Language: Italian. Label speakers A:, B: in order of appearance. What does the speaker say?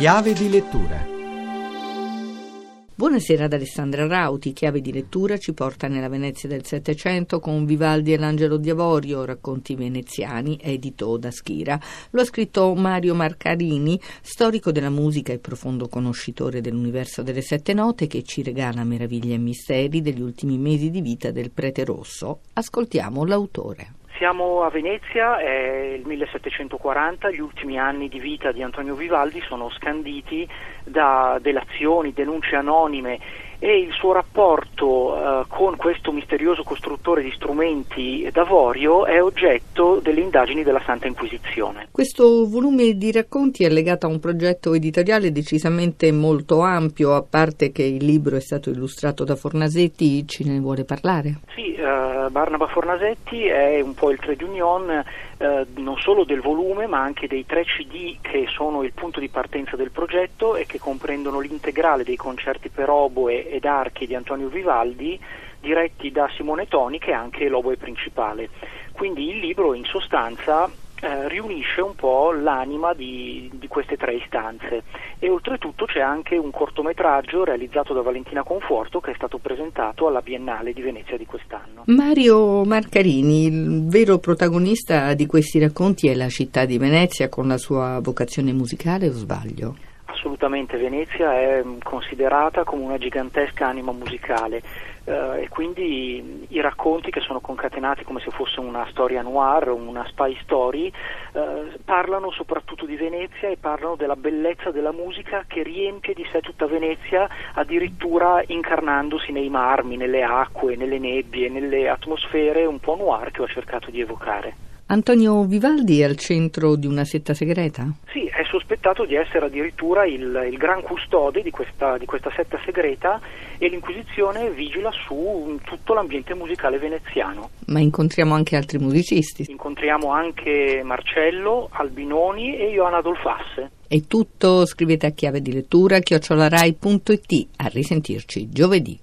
A: Chiave di lettura.
B: Buonasera ad Alessandra Rauti, chiave di lettura ci porta nella Venezia del Settecento con Vivaldi e l'Angelo di Avorio, racconti veneziani, edito da Schira. Lo ha scritto Mario Marcarini, storico della musica e profondo conoscitore dell'universo delle sette note che ci regala meraviglie e misteri degli ultimi mesi di vita del prete rosso. Ascoltiamo l'autore.
C: Siamo a Venezia, è il 1740, gli ultimi anni di vita di Antonio Vivaldi sono scanditi da delazioni, denunce anonime e il suo rapporto eh, con questo misterioso costruttore di strumenti d'avorio è oggetto delle indagini della Santa Inquisizione.
B: Questo volume di racconti è legato a un progetto editoriale decisamente molto ampio, a parte che il libro è stato illustrato da Fornasetti, ce ne vuole parlare?
C: Sì, eh, Barnaba Fornasetti è un po' il trade union eh, non solo del volume ma anche dei tre CD che sono il punto di partenza del progetto e che comprendono l'integrale dei concerti per oboe ed archi di Antonio Vivaldi diretti da Simone Toni che è anche l'oboe principale. Quindi il libro in sostanza eh, riunisce un po' l'anima di, di, queste tre istanze e oltretutto c'è anche un cortometraggio realizzato da Valentina Conforto che è stato presentato alla Biennale di Venezia di quest'anno.
B: Mario Marcarini, il vero protagonista di questi racconti è la città di Venezia con la sua vocazione musicale o sbaglio?
C: Assolutamente, Venezia è considerata come una gigantesca anima musicale eh, e quindi i racconti che sono concatenati come se fosse una storia noir, una spy story, eh, parlano soprattutto di Venezia e parlano della bellezza della musica che riempie di sé tutta Venezia, addirittura incarnandosi nei marmi, nelle acque, nelle nebbie, nelle atmosfere un po' noir che ho cercato di evocare.
B: Antonio Vivaldi è al centro di una setta segreta?
C: Sì, sospettato di essere addirittura il, il gran custode di questa, di questa, setta segreta e l'Inquisizione vigila su tutto l'ambiente musicale veneziano.
B: Ma incontriamo anche altri musicisti?
C: Incontriamo anche Marcello, Albinoni e Ioanna Dolfasse.
B: È tutto, scrivete a chiave di lettura chiocciolarai.it. A risentirci giovedì.